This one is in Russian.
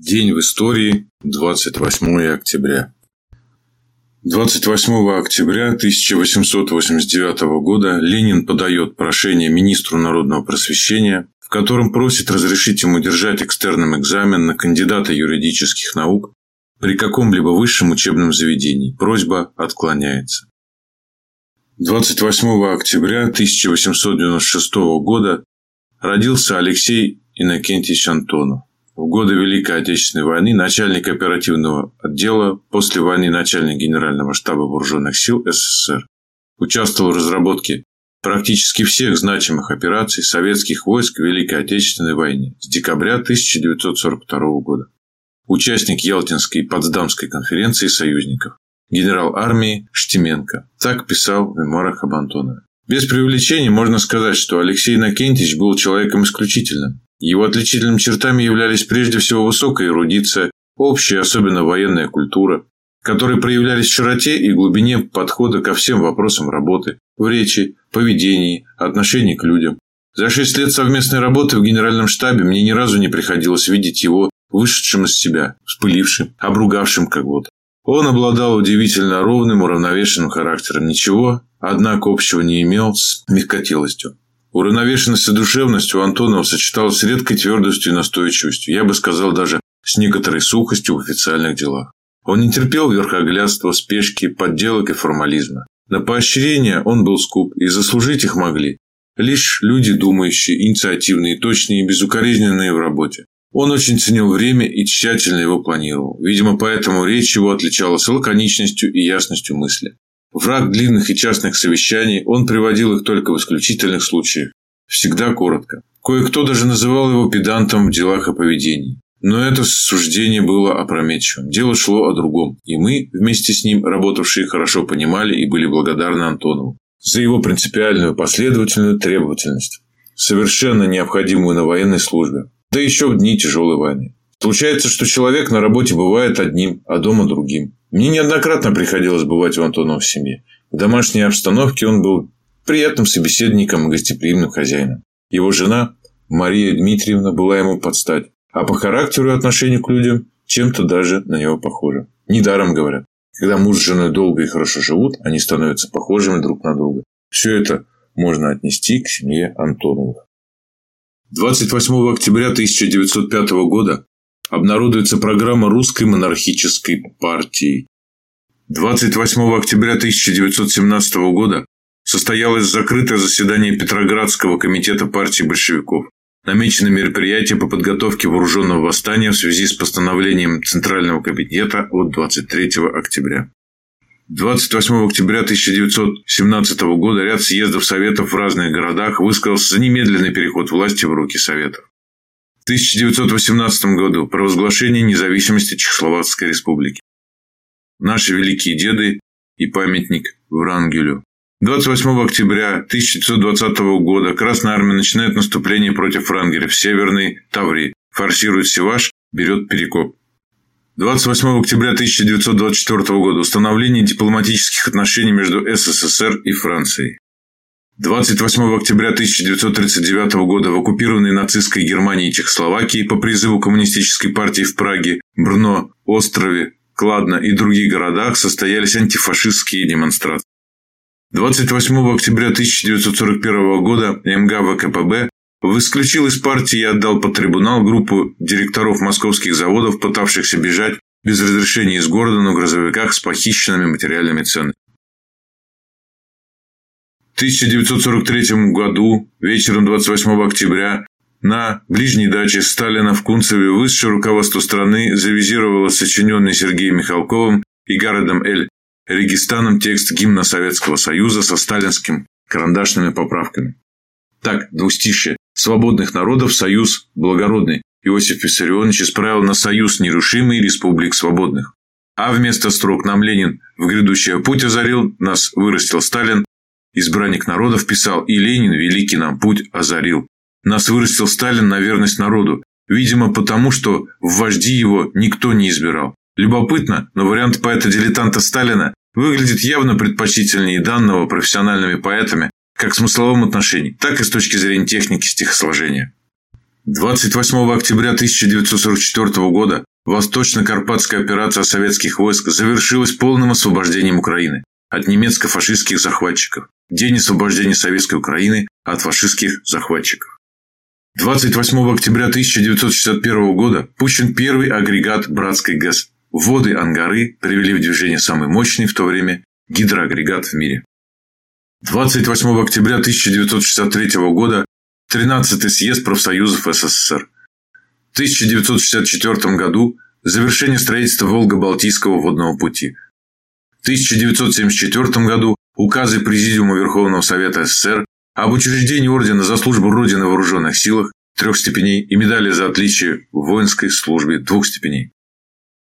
День в истории, 28 октября. 28 октября 1889 года Ленин подает прошение министру народного просвещения, в котором просит разрешить ему держать экстерном экзамен на кандидата юридических наук при каком-либо высшем учебном заведении. Просьба отклоняется. 28 октября 1896 года родился Алексей Иннокентьевич Антонов. В годы Великой Отечественной войны начальник оперативного отдела, после войны начальник Генерального штаба Вооруженных сил СССР. Участвовал в разработке практически всех значимых операций советских войск в Великой Отечественной войне с декабря 1942 года. Участник Ялтинской и Потсдамской конференции союзников. Генерал армии Штеменко. Так писал в мемуарах об Антонове. Без преувеличения можно сказать, что Алексей Накентьевич был человеком исключительным. Его отличительными чертами являлись прежде всего высокая эрудиция, общая, особенно военная культура, которые проявлялись в широте и глубине подхода ко всем вопросам работы, в речи, поведении, отношении к людям. За шесть лет совместной работы в генеральном штабе мне ни разу не приходилось видеть его вышедшим из себя, вспылившим, обругавшим кого-то. Он обладал удивительно ровным, уравновешенным характером. Ничего, однако, общего не имел с мягкотелостью. Уравновешенность и душевность у Антонова сочеталась с редкой твердостью и настойчивостью, я бы сказал даже с некоторой сухостью в официальных делах. Он не терпел верхоглядства, спешки, подделок и формализма. На поощрение он был скуп, и заслужить их могли лишь люди думающие, инициативные, точные и безукоризненные в работе. Он очень ценил время и тщательно его планировал. Видимо, поэтому речь его отличалась лаконичностью и ясностью мысли. Враг длинных и частных совещаний, он приводил их только в исключительных случаях. Всегда коротко. Кое-кто даже называл его педантом в делах и поведении. Но это суждение было опрометчивым. Дело шло о другом. И мы, вместе с ним, работавшие, хорошо понимали и были благодарны Антонову за его принципиальную, последовательную требовательность, совершенно необходимую на военной службе, да еще в дни тяжелой войны. Случается, что человек на работе бывает одним, а дома другим. Мне неоднократно приходилось бывать у Антонова в семье. В домашней обстановке он был приятным собеседником и гостеприимным хозяином. Его жена, Мария Дмитриевна, была ему под стать, а по характеру и отношению к людям чем-то даже на него похожа. Недаром говорят, когда муж с женой долго и хорошо живут, они становятся похожими друг на друга. Все это можно отнести к семье Антоновых. 28 октября 1905 года обнародуется программа русской монархической партии. 28 октября 1917 года состоялось закрытое заседание Петроградского комитета партии большевиков. Намечено мероприятие по подготовке вооруженного восстания в связи с постановлением Центрального комитета от 23 октября. 28 октября 1917 года ряд съездов Советов в разных городах высказался за немедленный переход власти в руки Советов. 1918 году провозглашение независимости Чехословацкой республики. Наши великие деды и памятник Врангелю. 28 октября 1920 года Красная Армия начинает наступление против Врангеля в Северной Таврии, форсирует Севаш, берет Перекоп. 28 октября 1924 года установление дипломатических отношений между СССР и Францией. 28 октября 1939 года в оккупированной нацистской Германии и Чехословакии по призыву коммунистической партии в Праге, Брно, Острове, Кладно и других городах состоялись антифашистские демонстрации. 28 октября 1941 года МГ ВКПБ исключил из партии и отдал под трибунал группу директоров московских заводов, пытавшихся бежать без разрешения из города на грузовиках с похищенными материальными ценами. 1943 году, вечером 28 октября, на ближней даче Сталина в Кунцеве высшее руководство страны завизировало сочиненный Сергеем Михалковым и Гародом Эль Регистаном текст гимна Советского Союза со сталинским карандашными поправками. Так, двустишие «Свободных народов Союз благородный» Иосиф Виссарионович исправил на Союз нерушимый Республик Свободных. А вместо строк нам Ленин в грядущее путь озарил, нас вырастил Сталин, Избранник народов писал, и Ленин великий нам путь озарил. Нас вырастил Сталин на верность народу, видимо потому, что в вожди его никто не избирал. Любопытно, но вариант поэта-дилетанта Сталина выглядит явно предпочтительнее данного профессиональными поэтами как в смысловом отношении, так и с точки зрения техники стихосложения. 28 октября 1944 года Восточно-Карпатская операция советских войск завершилась полным освобождением Украины от немецко-фашистских захватчиков. День освобождения Советской Украины от фашистских захватчиков. 28 октября 1961 года пущен первый агрегат Братской ГЭС. Воды Ангары привели в движение самый мощный в то время гидроагрегат в мире. 28 октября 1963 года 13-й съезд профсоюзов СССР. В 1964 году завершение строительства Волго-Балтийского водного пути. В 1974 году указы Президиума Верховного Совета СССР об учреждении Ордена за службу Родины в вооруженных силах трех степеней и медали за отличие в воинской службе двух степеней.